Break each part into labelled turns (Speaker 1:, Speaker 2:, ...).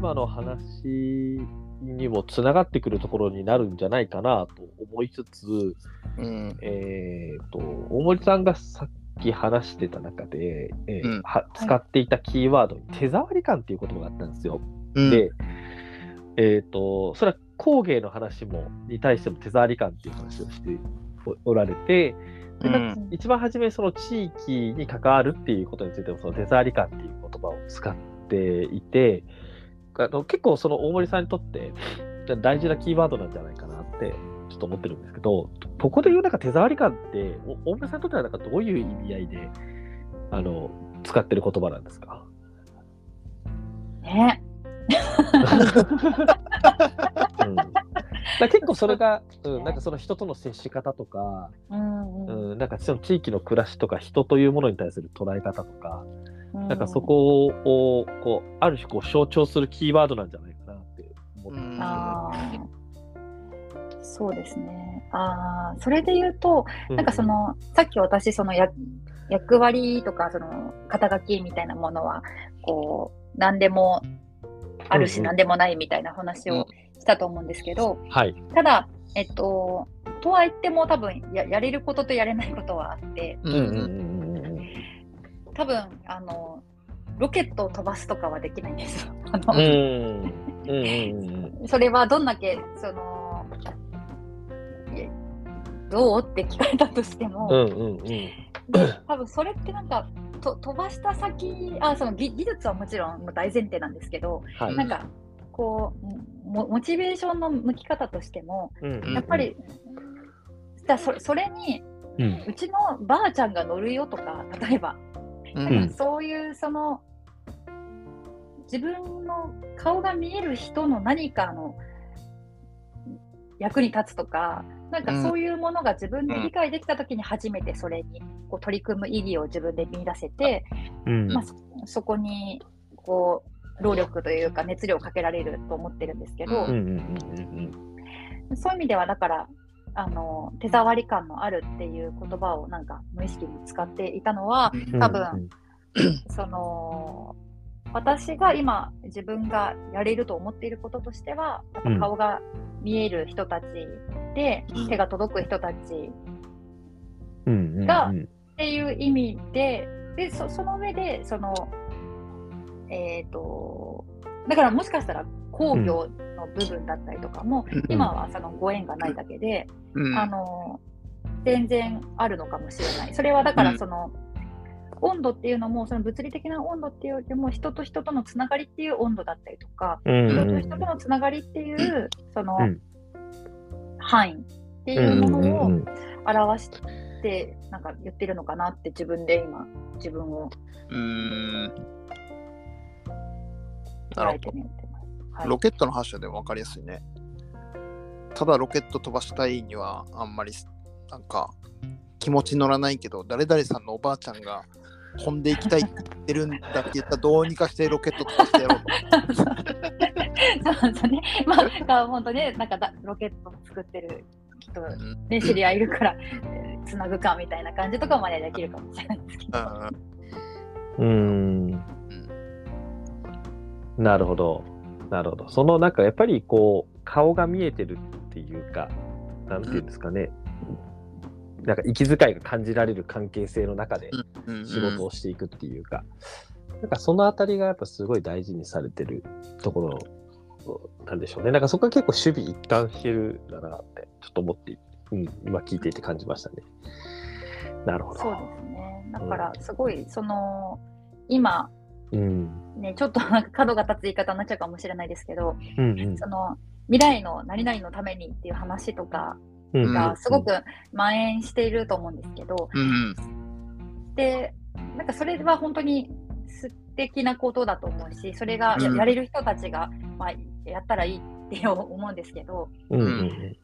Speaker 1: 今の話にもつながってくるところになるんじゃないかなと思いつつ、
Speaker 2: うん。
Speaker 1: えー、と大森さんがさっき話してた中で、えー
Speaker 2: うん
Speaker 1: は使っていたキーワードに手触り感っていう言葉があったんですよ。
Speaker 2: うん、
Speaker 1: で、えー、とそれは工芸の話もに対しても手触り感っていう話をしておおられて、一番初めその地域に関わるっていうことについてもその手触り感っていう言葉を使っていてあの結構その大森さんにとって大事なキーワードなんじゃないかなってちょっと思ってるんですけどここで言うなんか手触り感ってお大森さんにとってはなんかどういう意味合いであの使ってる言葉なんですか？
Speaker 3: ね。
Speaker 1: うん、結構それが、うん、なんかその人との接し方とか、
Speaker 3: うんうん。
Speaker 1: うん、なんかその地域の暮らしとか人というものに対する捉え方とか、
Speaker 3: うん
Speaker 1: なん。かそこをこうある種こう象徴するキーワードなんじゃないかなって思って
Speaker 3: そうですね。ああ、それで言うと、なんかそ、の、さっき私、そのや役割とか、その、肩書きみたいなものは、こう、何でもあるし、
Speaker 1: うんうん。
Speaker 3: 何でもないみたいな話をしたと思うんですけど、
Speaker 1: うんはい、
Speaker 3: ただ、えっと、とは言っても多分や、やれることとやれないことはあって、
Speaker 2: う
Speaker 1: うんうんうんうんうん
Speaker 3: 多分、あの、ロケットを飛ばすとかはできないんですよ。あの
Speaker 1: うんうんうんうん。
Speaker 3: それはどんだけ、その、どうって聞かれたとしても、
Speaker 1: うんうんうん。
Speaker 3: で多分それってなんかと飛ばした先あその技技術はもちろん大前提なんですけど、
Speaker 1: はい。
Speaker 3: なんかこうモモチベーションの向き方としても
Speaker 1: うんうん
Speaker 3: やっぱり、じゃあそそれに
Speaker 1: うん。
Speaker 3: うちのばあちゃんが乗るよとか例えば、
Speaker 2: うん。
Speaker 3: なんかそういうその自分の顔が見える人の何かの役に立つとかなんかそういうものが自分で理解できた時に初めてそれにこう取り組む意義を自分で見出せて、
Speaker 1: うん。
Speaker 3: まあ、そそこにこう労力というか熱量をかけられると思ってるんですけど、
Speaker 1: うんうんうん。
Speaker 3: そういう意味ではだからあの手触り感のあるっていう言葉をなんか無意識に使っていたのは
Speaker 1: うん。
Speaker 3: 多分 その私が今自分がやれると思っていることとしてはやっぱ顔が見える人たちで、
Speaker 2: うん。
Speaker 3: 手が届く人たちがっていう意味ででそその上でそのえっ、とだからもしかしたら工業の部分だったりとかも、今はそのご縁がないだけで、
Speaker 2: うん。
Speaker 3: あの全然あるのかもしれない。それはだからその、温度っていうのもその物理的な温度っていうよりも人と人とのつながりっていう温度だったりとか、
Speaker 1: うん。うんうん
Speaker 3: 人と人とのつながりっていうその、
Speaker 1: うん。
Speaker 3: 範囲っていうものを
Speaker 1: うんうん
Speaker 3: 表してなんか言ってるのかなって自分で今自分を
Speaker 2: うーん。なるほど。
Speaker 3: はい
Speaker 2: ロケットの発射でも分かりやすいね。ただロケット飛ばしたいにはあんまりなんか気持ち乗らないけど誰々さんのおばあちゃんが飛んでいきたいって言ってるんだって言ったらどうにかしてロケット飛ばしてやろうと。
Speaker 3: そうですね。まあ、本当ね、なんかだロケット作ってる人、
Speaker 2: うん
Speaker 3: ね、知り合いいるから、えーつなぐかみたいな感じとかまでできるかもしれないですけど。
Speaker 1: うんなるほど。なるほど。そのなんかやっぱりこう顔が見えてるっていうか、なんていうんですかね。なんか息遣いが感じられる関係性の中で
Speaker 2: うんうん
Speaker 1: 仕事をしていくっていうか、なんかそのあたりがやっぱすごい大事にされてるところなんでしょうね。なんかそこは結構守備一貫してるんだなってちょっと思って、うん、今聞いていて感じましたね。なるほど。
Speaker 3: そうですね。だから、すごい、その、今、
Speaker 1: うん。
Speaker 3: ね、ちょっとなんか角が立つ言い方になっちゃうかもしれないですけど、
Speaker 1: うんうん。
Speaker 3: その、未来の何々のためにっていう話とか
Speaker 1: うん
Speaker 3: がすごく蔓延していると思うんですけど、
Speaker 2: うん
Speaker 3: で、なんかそれは本当に素敵なことだと思うし、それがや,、れる人たちが、まあ、やったらいいって思うんですけど、
Speaker 1: うんうん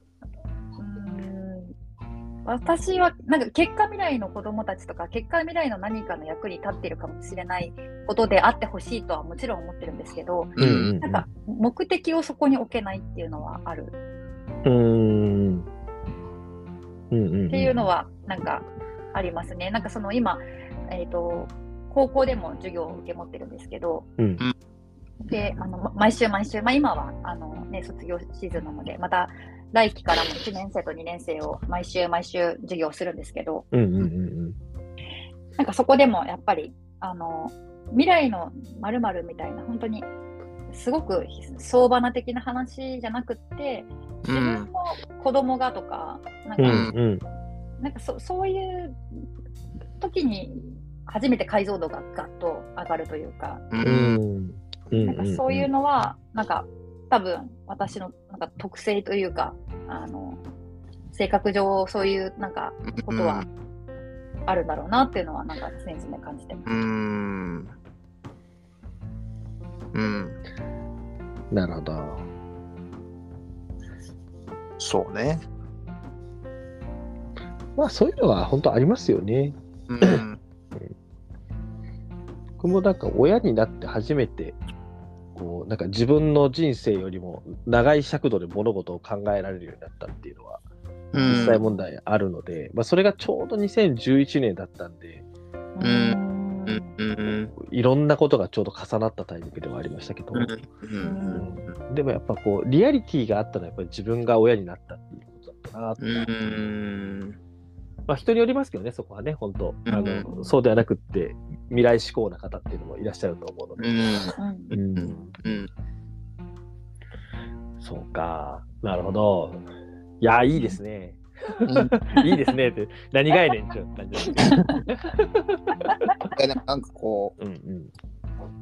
Speaker 3: 私はなんか結果未来の子どもたちとか結果未来の何かの役に立っているかもしれないことであってほしいとはもちろん思ってるんですけど、
Speaker 1: うんうんうん。
Speaker 3: なんか目的をそこに置けないっていうのはある。
Speaker 1: うんうんうん。
Speaker 3: っていうのはなんかありますね。なんかその今、えー、と高校でも授業を受け持ってるんですけど、
Speaker 1: うん
Speaker 3: で、あのま毎週毎週、まあ、今はあの、ね、卒業シーズンなので、また来期からも1年生と2年生を毎週毎週授業するんですけど、
Speaker 1: うんうんうん
Speaker 3: なんかそこでもやっぱり、あの未来のまるみたいな、本当にすごく相場な的な話じゃなくって、
Speaker 2: う
Speaker 3: 自分
Speaker 2: ん。
Speaker 3: の子供がとか、なんか、
Speaker 1: うん。うんうん。
Speaker 3: なんかそそういう時に初めて解像度がガッと上がるというか、
Speaker 2: う。
Speaker 1: うんん。うん
Speaker 3: なんかそういうのは、なんか多分私のなんか特性というか、あの性格上そういうなんかことはあるんだろうなっていうのはなんか常々感じてます。
Speaker 2: うん。うん。
Speaker 1: なるほど。
Speaker 2: そうね。
Speaker 1: まあそういうのは本当ありますよね。
Speaker 2: うん。
Speaker 1: 僕もなんか親になって初めて、こう、なんか自分の人生よりも長い尺度で物事を考えられるようになったっていうのは、
Speaker 2: うん。
Speaker 1: 実際問題あるので、まあそれがちょうど2011年だったんで、
Speaker 3: う
Speaker 2: ん。うん。
Speaker 1: いろんなことがちょうど重なったタイミングではありましたけど、
Speaker 2: うん。
Speaker 1: うん。でもやっぱこう、リアリティがあったのはやっぱり自分が親になったっていうことだったなと
Speaker 2: うん。
Speaker 1: まあ人によりますけどね、そこはね、本当あの、
Speaker 2: うん
Speaker 1: そうではなくって、未来志向な方っていうのもいらっしゃると思うので。
Speaker 2: うん。
Speaker 3: うん。
Speaker 1: うん。
Speaker 2: うん。
Speaker 1: そうか、なるほど。いや、いいですね。
Speaker 2: うん
Speaker 1: いいですねって、何がやねんって感じなんですけど。
Speaker 2: いやでもなんかこう、
Speaker 1: うんうん。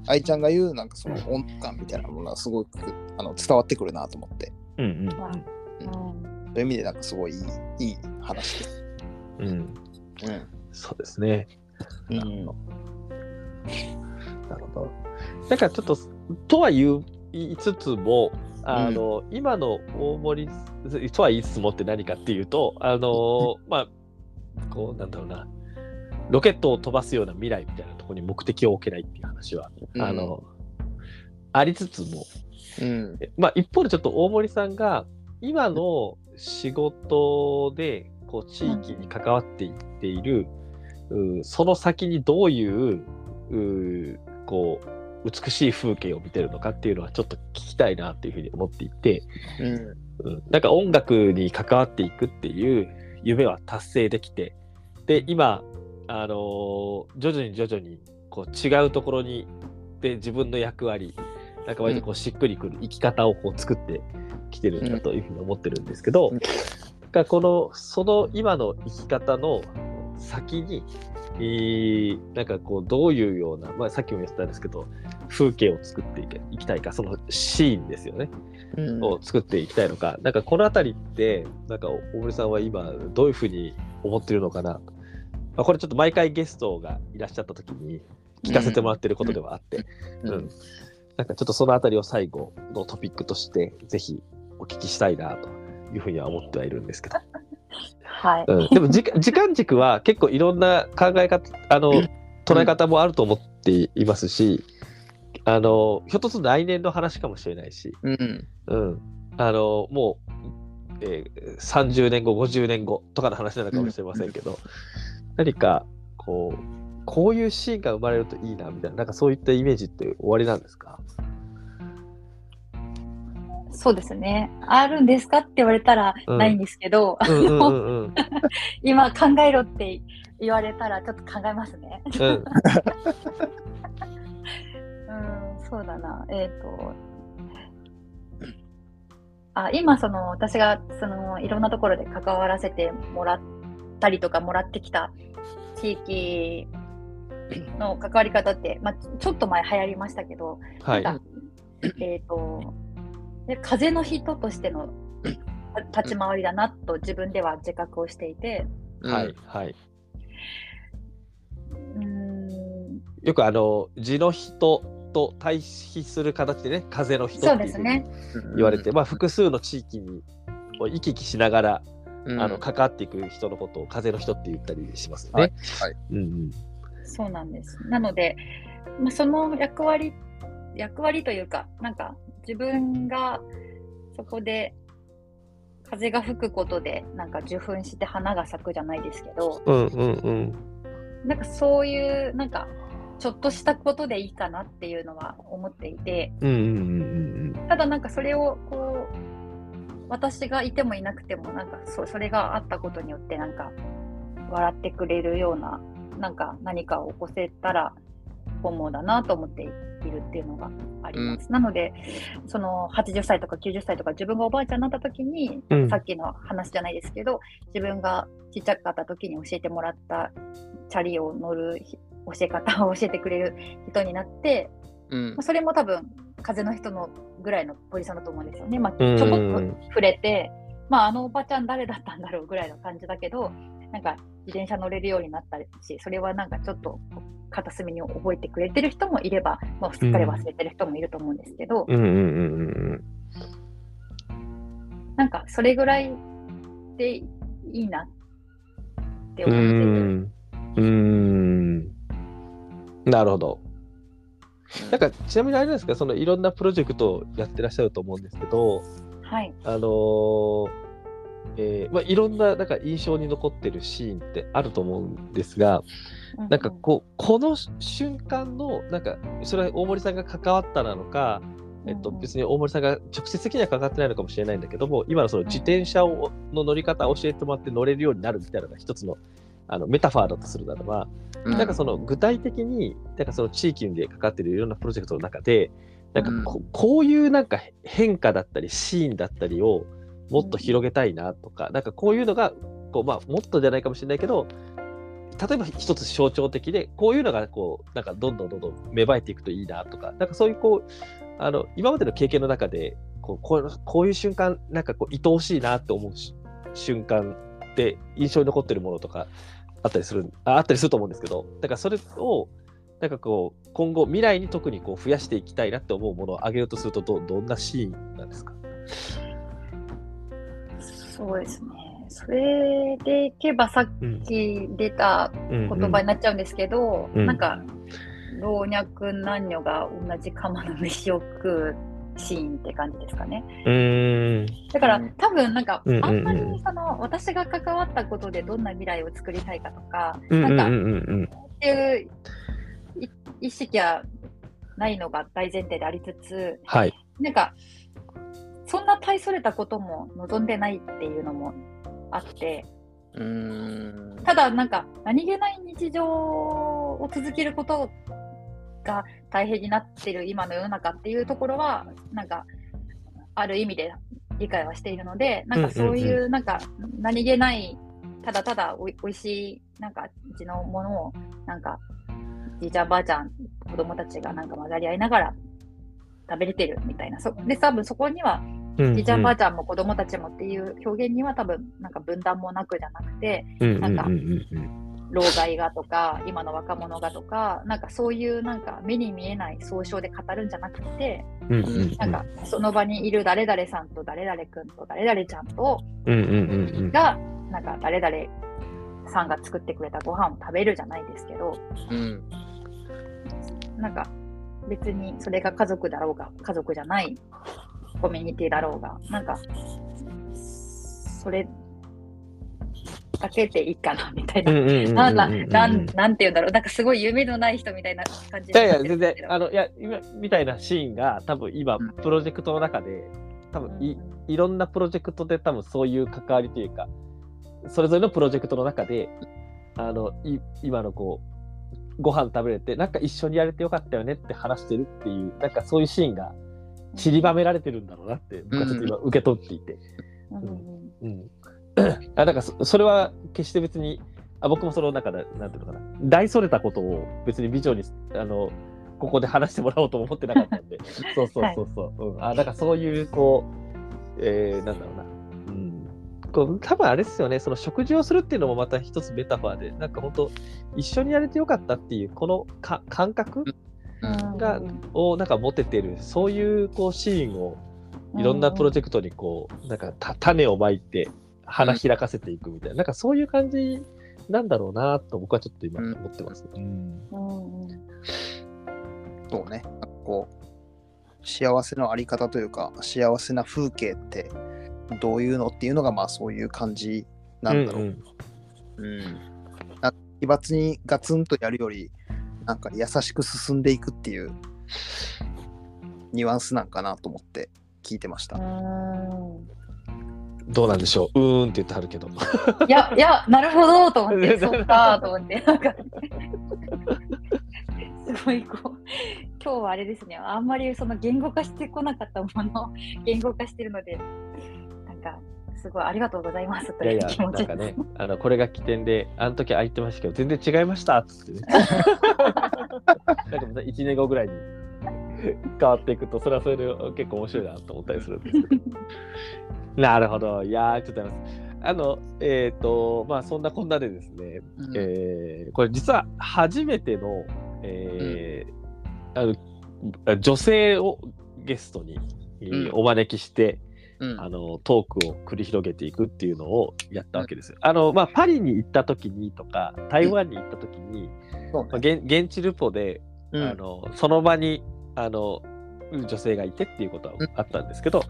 Speaker 2: 愛ちゃんが言うなんかその温度感みたいなものがすごくあの伝わってくるなと思って、
Speaker 1: うんうん
Speaker 3: まあうん
Speaker 2: そういう意味でなんかすごいいいいい話です。
Speaker 1: うん。うん。そうですね。
Speaker 2: うん。
Speaker 1: なるほど。なるほど。なんかちょっと、とは言う言いつつも、あの、今の大森とは言いつつもって何かっていうと、あの、まあ、こう、なんだろうな、ロケットを飛ばすような未来みたいなところに目的を置けないっていう話は、あの、ありつつも、
Speaker 2: うん。
Speaker 1: まあ一方でちょっと大森さんが今の仕事でこう地域に関わっていっている、うその先にどういううこう美しい風景を見てるのかっていうのはちょっと聞きたいなっていうふうに思っていて、
Speaker 2: うん。
Speaker 1: うん、なんか音楽に関わっていくっていう夢は達成できてで今、あのー徐々に徐々にこう違うところにで自分の役割なんか割とこうしっくりくる生き方をこう作ってきてるんだというふうに思ってるんですけど、
Speaker 2: うん。
Speaker 1: がこのその今の生き方の先に、えーなんかこうどういうような、まあ、さっきも言ってたんですけど風景を作っていきたいかそのシーンですよね。
Speaker 2: うん。
Speaker 1: を作っていきたいのか、なんかこのあたりって、なんか大森さんは今、どういうふうに思ってるのかなと。まあ、これちょっと毎回ゲストがいらっしゃった時に聞かせてもらってることではあって、
Speaker 2: う
Speaker 1: うんんなんかちょっとそのあたりを最後のトピックとして、ぜひお聞きしたいなというふうには思ってはいるんですけど。
Speaker 3: はい。
Speaker 1: うん、でも時間 時間軸は結構いろんな考え方、あの、捉え方もあると思っていますし、あの、ひょっとすると来年の話かもしれないし、
Speaker 2: うん。
Speaker 1: うん、あのもう、えー30年後50年後とかの話なのかもしれませんけど、何かこうこういうシーンが生まれるといいなみたいななんかそういったイメージって終わりなんですか？
Speaker 3: そうですね。あるんですかって言われたら
Speaker 1: うん
Speaker 3: ないんですけど、今考えろって言われたらちょっと考えますね。
Speaker 1: うん
Speaker 3: うん、そうだな。えっ、と、あ今、その、私が、その、いろんなところで関わらせてもらったりとか、もらってきた地域の関わり方って、まあ、ちょっと前流行りましたけど、
Speaker 1: はい
Speaker 3: えっ、と、で風の人としてのた立ち回りだなと自分では自覚をしていて、
Speaker 1: はいはい。
Speaker 3: うーん、
Speaker 1: よくあの地の人と対比する形でね風の人
Speaker 3: そう
Speaker 1: っていうふうに
Speaker 3: ですね。
Speaker 1: 言われて、まあ、複数の地域に行き来しながら、
Speaker 2: うん、
Speaker 1: あの関わっていく人のことを風の人って言ったりしますよね。
Speaker 2: はいはい。
Speaker 1: うんうん。
Speaker 3: そうなんです。なので、まあ、その役割、役割というか、なんか自分がそこで風が吹くことで、なんか受粉して花が咲くじゃないですけど、
Speaker 1: うんうんうん。
Speaker 3: なんかそういう、なんかちょっとしたことでいいかなっていうのは思っていて、
Speaker 1: うんうんうんうん
Speaker 3: ただなんかそれをこう私がいてもいなくてもなんかそそれがあったことによってなんか笑ってくれるようななんか何かを起こせたら本望だなと思っているっていうのがあります。なのでその80歳とか90歳とか自分がおばあちゃんになった時に、
Speaker 1: うん
Speaker 3: さっきの話じゃないですけど自分がちっちゃかった時に教えてもらったチャリを乗るひ教え方を教えてくれる人になって、
Speaker 2: うん
Speaker 3: まあ、それも多分風の人のぐらいのポジションだと思うんですよね。まあ、
Speaker 1: うん
Speaker 3: ちょこっと触れて、まあ、あのおばちゃん誰だったんだろうぐらいの感じだけど、なんか自転車乗れるようになったし、それはなんかちょっと片隅に覚えてくれてる人もいれば、もうすっかり忘れてる人もいると思うんですけど、
Speaker 1: うんうんうんうん
Speaker 3: なんかそれぐらいでいいなって
Speaker 1: う
Speaker 3: 思ってる。
Speaker 1: んうんなるほど。なんかちなみにあれですか？そのいろんなプロジェクトをやってらっしゃると思うんですけど、
Speaker 3: はい。
Speaker 1: あのーえーまあ、いろんななんか印象に残ってるシーンってあると思うんですが、なんかこうこの瞬間のなんかそれは大森さんが関わったなのか、えっと、別に大森さんが直接的には関わってないのかもしれないんだけども今のその自転車をの乗り方を教えてもらって乗れるようになるみたいなのが一つのあのメタファーだとするならば、
Speaker 2: うん。
Speaker 1: なんかその具体的になんかその地域で関わっているいろんなプロジェクトの中でなんかこ,、こういうなんか変化だったりシーンだったりをもっと広げたいなとか、なんかこういうのがこう、まあ、もっとじゃないかもしれないけど例えば一つ象徴的でこういうのがこうなんかどんどんどんどん芽生えていくといいなとかなんかそういうこうあの今までの経験の中でこうこうこういう瞬間なんかこう愛おしいなって思う瞬間って印象に残ってるものとかあったりするああったりすると思うんですけどだからそれをなんかこう今後未来に特にこう増やしていきたいなって思うものを挙げようとするとどどんなシーンなんですか？
Speaker 3: そうですね。それでいけばさっ
Speaker 1: うん
Speaker 3: き出た
Speaker 1: 言
Speaker 3: 言葉になっちゃうんですけど、
Speaker 1: うん。
Speaker 3: なんか老若男女が同じ釜の飯を食うシーンって感じですかね。だから
Speaker 2: うん
Speaker 3: 多分なんか
Speaker 1: うんうんうん。
Speaker 3: あんまりその私が関わったことでどんな未来を作りたいかとか、
Speaker 1: うんうん
Speaker 3: なんかっ
Speaker 1: うん。うん
Speaker 3: ていうい意識はないのが大前提でありつつ、
Speaker 1: はい。
Speaker 3: なんかそんな大それたことも望んでないっていうのもあって、
Speaker 2: うーん。
Speaker 3: ただなんか何気ない日常を続けることが大変になってる今の世の中っていうところはなんかある意味で理解はしているのでなんかそういうなんか何気ないただただおいおいしいなんかうちのものをなんかじいちゃんばあちゃん子供たちがなんか混ざり合いながら食べれてるみたいな。そで多分そこにはじいちゃんばあちゃんも子供たちもっていう表現には多分なんか分断もなくじゃなくてなんか老害がとか今の若者がとかなんかそういうなんか目に見えない総称で語るんじゃなくてなんかその場にいる誰々さんと誰々君と誰々ちゃんとがなんか誰々さんが作ってくれたご飯を食べるじゃないですけど
Speaker 2: うん。
Speaker 3: なんか別にそれが家族だろうが家族じゃないコミュニティだろうがなんかそれだけでいいかなみたいな。なんだなんなんて言うんだろう。なんかすごい夢のない人みたいな感じ
Speaker 1: いやいや、全然、あの、いや、今みたいなシーンが、多分今、
Speaker 2: うん。
Speaker 1: プロジェクトの中で、多分い、いろんなプロジェクトで、多分そういう関わりというか、それぞれのプロジェクトの中で、あの、い今のこう、ご飯食べれて、なんか一緒にやれてよかったよねって話してるっていう、なんかそういうシーンが散りばめられてるんだろうなって、僕はちょっと今受け取っていて。うん。あ、なんかそ、それは決して別に、あ僕もその中で、なんていうのかな、大それたことを別に美女に、あの、ここで話してもらおうとも思ってなかったんで、そうそうそうそう。うん、あ、なんかそういう、こう、えー、なんだろうな。うん。こう、多分あれですよね、その食事をするっていうのもまた一つメタファーで、なんか本当一緒にやれてよかったっていう、このか感覚
Speaker 3: うん
Speaker 1: がをなんか持ててる、そういうこうシーンを、いろんなプロジェクトにこう、なんかた種をまいて、花開かせていくみたいな、なんかそういう感じなんだろうなと僕はちょっと今
Speaker 2: うん
Speaker 1: 思ってます。うん。
Speaker 3: うんうん
Speaker 2: そうねなんかこう幸せのあり方というか幸せな風景ってどういうのっていうのがまあそういう感じなんだろう。
Speaker 1: うん
Speaker 2: うん。なんか奇抜にガツンとやるよりなんか優しく進んでいくっていうニュアンスなんかなと思って聞いてました。
Speaker 3: うん
Speaker 1: どうなんでしょう？うーんって言ってはるけど。
Speaker 3: いや、いや、なるほどと思って、そっかと思って、なんか、すごいこう、今日はあれですね、あんまりその言語化してこなかったものを言語化してるので、なんか、すごいありがとうございますという
Speaker 1: いやいや、
Speaker 3: 気持ちです。
Speaker 1: なんかね、あのこれが起点で、あの時空いてましたけど、全然違いましたっつってね。なんかまた1年後ぐらいに変わっていくと、それはそれで結構面白いなと思ったりするんですけど。なるほど。いやー、ちょっとあります。あの、えっ、と、まあ、そんなこんなでですね、
Speaker 2: うん
Speaker 1: えーこれ実は初めての、えーあの女性をゲストに、えー
Speaker 2: うん
Speaker 1: お招きして、
Speaker 2: うん。
Speaker 1: あのトークを繰り広げていくっていうのをやったわけです。よ。あのまあ、パリに行った時にとか台湾に行った時に、
Speaker 2: そう
Speaker 1: まあ、現現地ルポで、
Speaker 2: うん。
Speaker 1: あのその場にあの女性がいてっていうことはあったんですけど、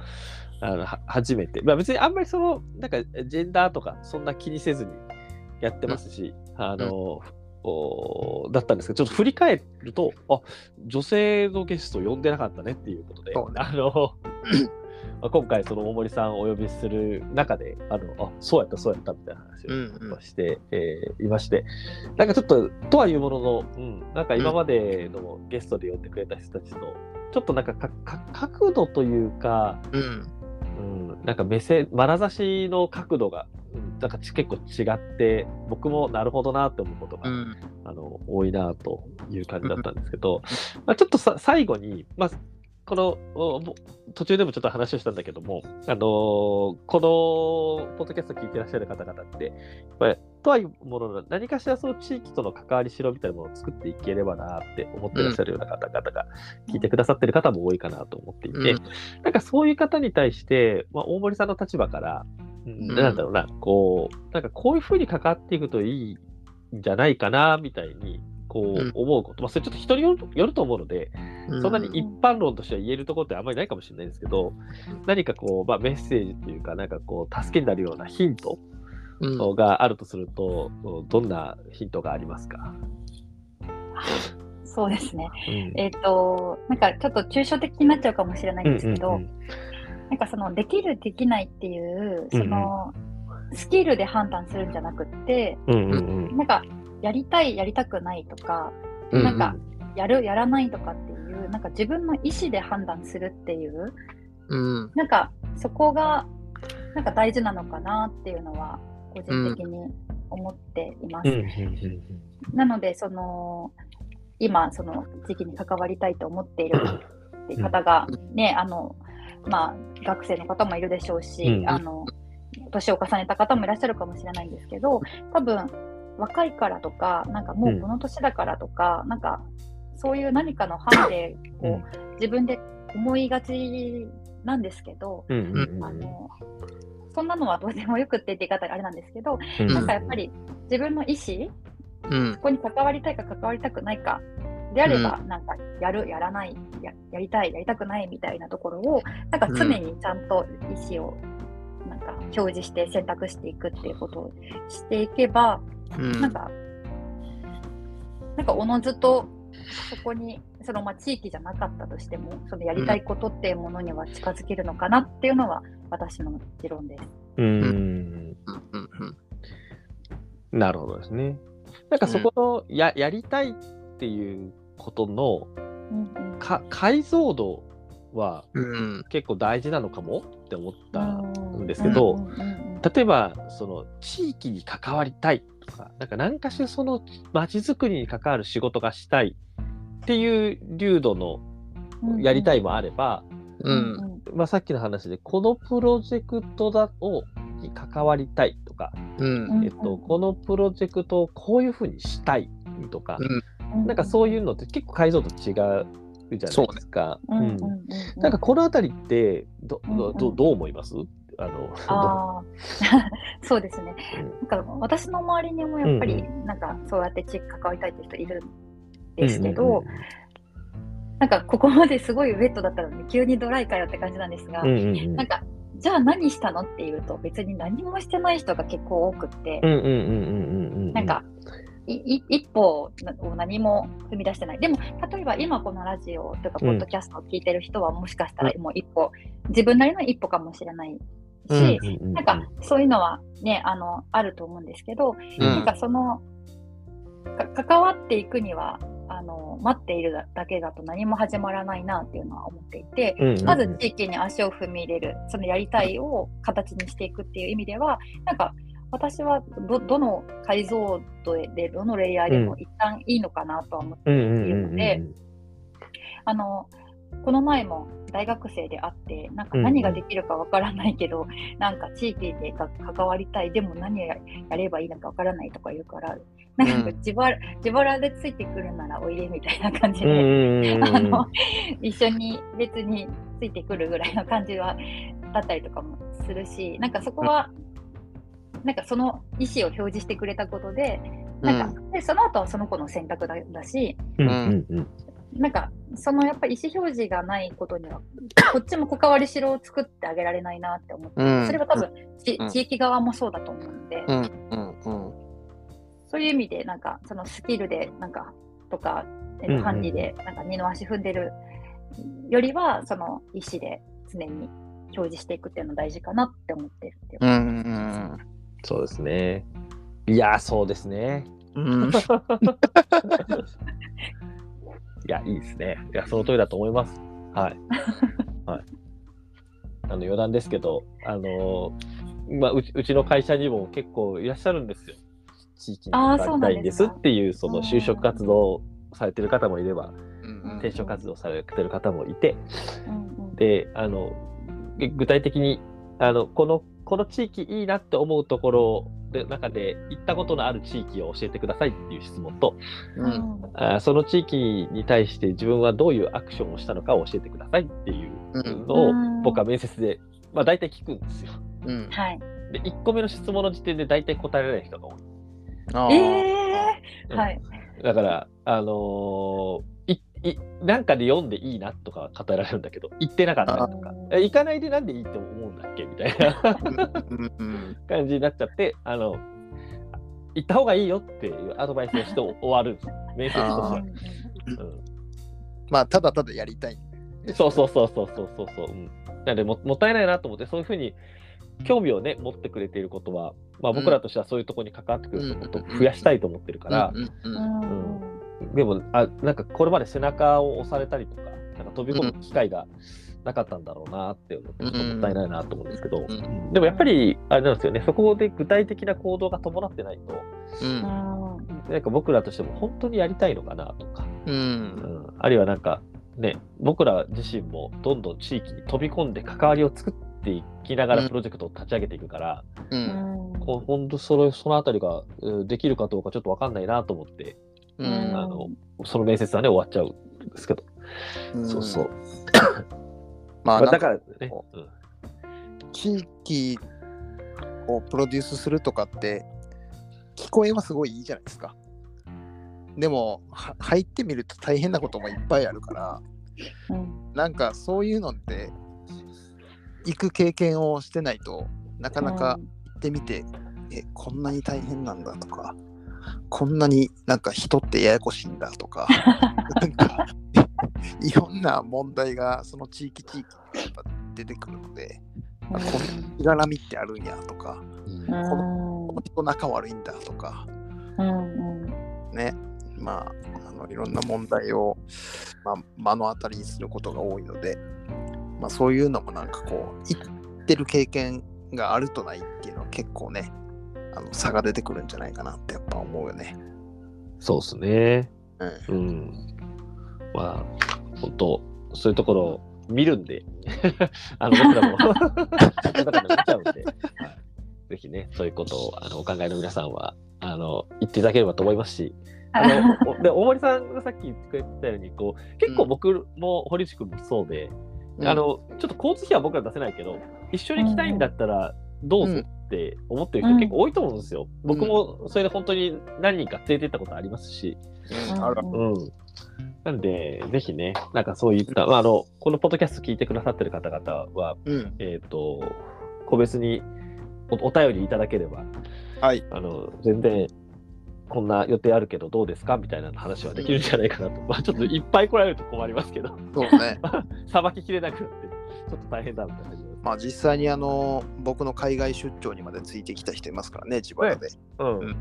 Speaker 1: あのは初めて、まあ、別にあんまりそのなんかジェンダーとかそんな気にせずにやってますし、あのおだったんですけどちょっと振り返るとあ女性のゲスト呼んでなかったねっていうことで、あの まあ今回その大森さんをお呼びする中であのあそうやったそうやったみたいな話を
Speaker 2: うんうん。
Speaker 1: して、えーいまして、なんかちょっと、とはいうものの、うん、なんか今までのゲストで呼んでくれた人たちと、ちょっとなんかかか角度というか、
Speaker 2: うん。
Speaker 1: うん、なんか目線、眼差しの角度が、うん、なんかち結構違って、僕もなるほどなって思うことが、
Speaker 2: うん。
Speaker 1: あの多いなという感じだったんですけど、まあ、ちょっとさ最後に、まあ、この途中でもちょっと話をしたんだけども、あのーこのポッドキャスト聞いてらっしゃる方々って、やっぱりとはいうものの何かしらその地域との関わりしろみたいなものを作っていければなって思ってらっしゃるような方々が聞いてくださってる方も多いかなと思っていて、
Speaker 2: うん。
Speaker 1: なんかそういう方に対して、まあ、大森さんの立場から、うん
Speaker 2: うん。
Speaker 1: なんだろうな、こう、なんかこういうふうに関わっていくといいんじゃないかな、みたいに、こ
Speaker 2: うん。
Speaker 1: う思うこと、まあ、それちょっと人によると思うので、そんなに一般論としては言えるところってあんまりないかもしれないですけど、何かこう、まあ、メッセージというか、なんかこう、助けになるようなヒント
Speaker 2: うん。
Speaker 1: があるとすると、どんなヒントがありますか、
Speaker 3: そうですね。
Speaker 1: うん。
Speaker 3: えっ、と、なんかちょっと抽象的になっちゃうかもしれないんですけど、
Speaker 1: うんうん
Speaker 3: なんかそのできるできないっていうそのスキルで判断するんじゃなくって、
Speaker 1: うんうんうん。
Speaker 3: なんかやりたいやりたくないとか
Speaker 1: うん
Speaker 3: なんかやるやらないとかっていうなんか自分の意思で判断するっていう
Speaker 2: うん。
Speaker 3: なんかそこがなんか大事なのかなっていうのは個人的に思っています。
Speaker 1: うん。うんうん
Speaker 3: なのでその今その地域に関わりたいと思っているっていう方がね、あのまあ学生の方もいるでしょうし、
Speaker 1: うん。
Speaker 3: あの年を重ねた方もいらっしゃるかもしれないんですけど多分若いからとかなんかもうこの年だからとか、なんかそういう何かのハンデ
Speaker 1: うん。
Speaker 3: を自分で思いがちなんですけど、
Speaker 1: うんうんうん
Speaker 3: あのそんなのはどうでもよくってって言い方あれなんですけど、
Speaker 1: うん。
Speaker 3: なんかやっぱり自分の意思
Speaker 2: うん。
Speaker 3: ここに関わりたいか関わりたくないかであれば、なんかやる、やらないや、やりたい、やりたくないみたいなところを、なんか常にちゃんと意思をなんか表示して選択していくっていうことをしていけば、
Speaker 2: うん。
Speaker 3: なんか、なんかおのずとそこに、そのまあ地域じゃなかったとしても、そのやりたいことっていうものには近づけるのかなっていうのは私の持論です。
Speaker 1: うん。
Speaker 2: うん。うんうん
Speaker 1: なるほどですね。なんかそこのや,、やりたいっていうことの
Speaker 3: うんうん。
Speaker 1: か解像度は
Speaker 2: うん。
Speaker 1: 結構大事なのかも？って思った
Speaker 3: うん
Speaker 1: んですけど、
Speaker 3: うんうんうん。
Speaker 1: 例えばその地域に関わりたいとか、なんか何かしらその街づくりに関わる仕事がしたいっていう流度の
Speaker 3: うん
Speaker 1: やりたいもあれば、
Speaker 2: うん
Speaker 1: まあ、さっきの話でこのプロジェクトだをに関わりたいとか、
Speaker 2: うん。
Speaker 3: うん
Speaker 1: えっと、このプロジェクトをこういうふうにしたいとか、
Speaker 2: うん。
Speaker 1: なんかそういうのって結構解像度違うじゃないですか。
Speaker 3: うん
Speaker 1: なんかこのあたりってどどどう思います？あの
Speaker 3: ああ、そうですね。
Speaker 1: うん。
Speaker 3: なんか私の周りにもやっぱり、なんかそうやって地域関わりたいって人いるんですけど、なんかここまですごいウェットだったのに急にドライかよって感じなんですが、
Speaker 1: うんうんうん。
Speaker 3: なんかじゃあ何したのっていうと別に何もしてない人が結構多くって、
Speaker 1: うんうんうんうんうんうん
Speaker 3: なんか一歩を何も踏み出してない。でも、例えば今このラジオとか、ポッドキャストを聞いてる人は、もしかしたらもう一歩、自分なりの一歩かもしれないし、なんかそういうのはね、あの、あると思うんですけど、なんかその、関わっていくには、あの待っているだけだと何も始まらないなっていうのは思っていて、うんうん、まず地域に足を踏み入れるそのやりたいを形にしていくっていう意味ではなんか私はどどの解像度でどのレイヤーでも一旦いいのかなとは思っているので、あのこの前も大学生であってなんか何ができるかわからないけど、うん、なんか地域で関わりたいでも何やればいいのかわからないとか言うからなんか自腹,、自腹でついてくるならおいでみたいな感じで、あの一緒に別についてくるぐらいの感じはだったりとかもするしなんかそこは、なんかその意思を表示してくれたことでなんか、でその後はその子の選択だだし、なんかそのやっぱり意思表示がないことには こっちも関わりしろを作ってあげられないなって思って、それは多分、地域側もそうだと思うん。で、そういう意味で、なんか、そのスキルで、なんか、とか、えっと、管理で、なんか、二の足踏んでるよりは、その意思で常に表示していくっていうの大事かなって思ってるっていう。うん、
Speaker 1: そうですね。いや、そうですね。うん、いや、いいですね。いや、その通りだと思います。はい。はい。あの余談ですけど、あのまあ、うちうちの会社にも結構いらっしゃるんですよ。地域に関わりたいんですっていうその就職活動されてる方もいれば、転職活動されてる方もいて、であの具体的にあのこのこの地域いいなって思うところで中で行ったことのある地域を教えてくださいっていう質問と、うん、あその地域に対して自分はどういうアクションをしたのかを教えてくださいっていうのを、僕は面接で、まあ、大体聞くんですよ。うん、で1個目の質問の時点で大体答えられない人が多い。
Speaker 3: えー、はい。
Speaker 1: だから、あのー、いいなんかで読んでいいなとか語られるんだけど、言ってなかったとか、行かないでなんでいいと思うんだっけ？みたいな。感じになっちゃって、あの、行った方がいいよっていうアドバイスをして終わる。面接として。は。うん、
Speaker 2: まあ、ただただやりたい。
Speaker 1: そうそうそうそうそうそう。そう。うん、なのでも、もったいないなと思って、そういうふうに興味をね、持ってくれていることは、まあ、僕らとしてはそういうところに関わってくることを増やしたいと思ってるから、でもあ、なんかこれまで背中を押されたりとか、なんか飛び込む機会がなかったんだろうなって思って、ちょっともったいないなと思うんですけど、でもやっぱり、あれなんですよね、そこで具体的な行動が伴ってないと、なんか僕らとしても本当にやりたいのかなとか、うん、あるいはなんか、ね、僕ら自身もどんどん地域に飛び込んで関わりを作っていきながらプロジェクトを立ち上げていくから、うん、本当それそのあたりができるかどうかちょっと分かんないなと思って、うん、あのその面接はね終わっちゃうんですけど、うん、そうそう
Speaker 2: まあだからね、うん、地域をプロデュースするとかって聞こえはすごいいいじゃないですか。でも入ってみると大変なこともいっぱいあるから、うん、なんかそういうのって行く経験をしてないとなかなか行ってみて、うん、えこんなに大変なんだとかこんなになんか人ってややこしいんだとか なんか いろんな問題がその地域地域に出てくるので、うん、このしがらみってあるんやとか、うん、このこの人仲悪いんだとか、うんうん、ねまああのいろんな問題を、まあ、目の当たりにすることが多いので、まあ、そういうのもなんかこう言ってる経験があるとないっていうのは結構ねあの差が出てくるんじゃないかなってやっぱ思うよね。
Speaker 1: そうっすね。うん。うん、まあ本当そういうところを見るんで あの僕らも。そういう方も見ちゃうんで、はい、ぜひねそういうことをあのお考えの皆さんはあの言っていただければと思いますし。あの で大森さんがさっき言ってくれたようにこう結構僕も堀内君もそうで、あのちょっと交通費は僕ら出せないけど一緒に来たいんだったらどうぞって思ってる人結構多いと思うんですよ。僕もそれで本当に何人か連れてったことありますし。うん、なんで、ぜひね、なんかそういった、まあ、あのこのポッドキャスト聞いてくださってる方々は、うん、えっ、ー、と、個別におお便りいただければ、はい、あの全然こんな予定あるけどどうですか？みたいな話はできるんじゃないかなと。まあちょっといっぱい来られると困りますけど、
Speaker 2: そうね。
Speaker 1: さばききれなくなって、ちょっと大変だみたいな。
Speaker 2: まあ実際にあの僕の海外出張にまでついてきた人いますからね、自腹で。
Speaker 1: うん。
Speaker 2: うん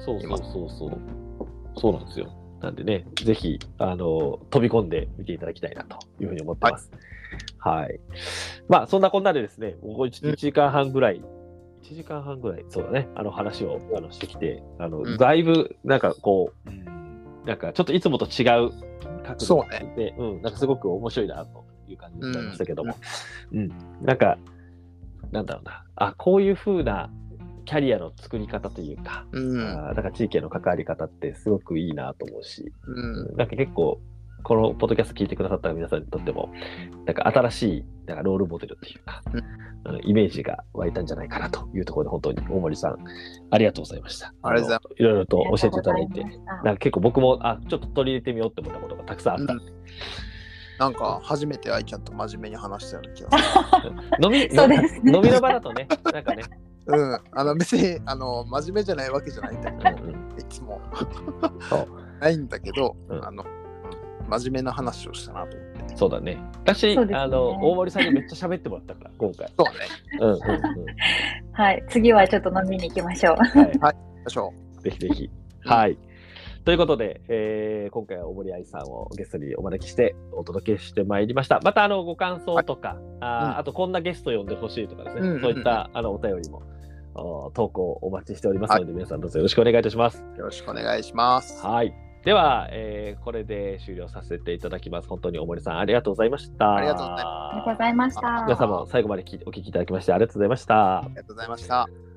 Speaker 1: そうそうそうそう。そうなんですよ。なんでね、ぜひ、あの、飛び込んで見ていただきたいなというふうに思ってます。はい。まあ、そんなこんなでですね、もう 1, 時間半ぐらい、1時間半ぐらい、そうだね、あの話をあのしてきて、あの、
Speaker 2: うん。
Speaker 1: だいぶ、なんかこう、なんかちょっといつもと違う角度
Speaker 2: そうね。
Speaker 1: で、うん、なんかすごく面白いなという感じになりましたけども、うん、なんか、なんだろうな、あ、こういう風なキャリアの作り方というか、
Speaker 2: うん。
Speaker 1: あーなんか地域への関わり方ってすごくいいなと思うし、
Speaker 2: うん。
Speaker 1: なんか結構、このポッドキャスト聞いてくださった皆さんにとっても、なんか新しいなんかロールモデルというか、あのイメージが湧いたんじゃないかなというところで、本当に大森さん、ありがとうございました。
Speaker 2: ありがとうござい
Speaker 1: ます。いろいろと教えていただいて、なんか結構僕も、あ、ちょっと取り入れてみようって思ったことがたくさんあったんで、
Speaker 2: なんか初めて愛ちゃんと真面目に話したような気がする。
Speaker 1: 飲みの場だとね、なんかね、
Speaker 2: うん。あの別にあの真面目じゃないわけじゃないんだけど、
Speaker 1: うんうん
Speaker 2: いつも。ないんだけど、
Speaker 1: うん
Speaker 2: あの、うん真面目な話をしたなと思って。
Speaker 1: そうだね。私、
Speaker 3: ね
Speaker 1: あの、大森さんにめっちゃ喋ってもらったから、今回。
Speaker 2: そうね。
Speaker 1: うんうんうん。
Speaker 3: はい、次はちょっと飲みに行きましょう。
Speaker 1: はい。
Speaker 2: 行きましょ
Speaker 1: ぜひぜひ。はい。ということで、えー今回は大森愛さんをゲストにお招きしてお届けしてまいりました。またあのご感想とか、あー
Speaker 2: うん
Speaker 1: あとこんなゲスト呼んでほしいとかですね、
Speaker 2: うん
Speaker 1: そういったあのお便りもお投稿お待ちしておりますので、皆さんどうぞよろしくお願いいたします。
Speaker 2: う。よろしくお願いします。
Speaker 1: はい。では、えーこれで終了させていただきます。本当に大森さんありがとうございました。
Speaker 2: ありがとうござい
Speaker 3: ありがとうございました。
Speaker 1: 皆様最後までお聞きいただきましてありがとうございました
Speaker 2: あ。りがとうございました。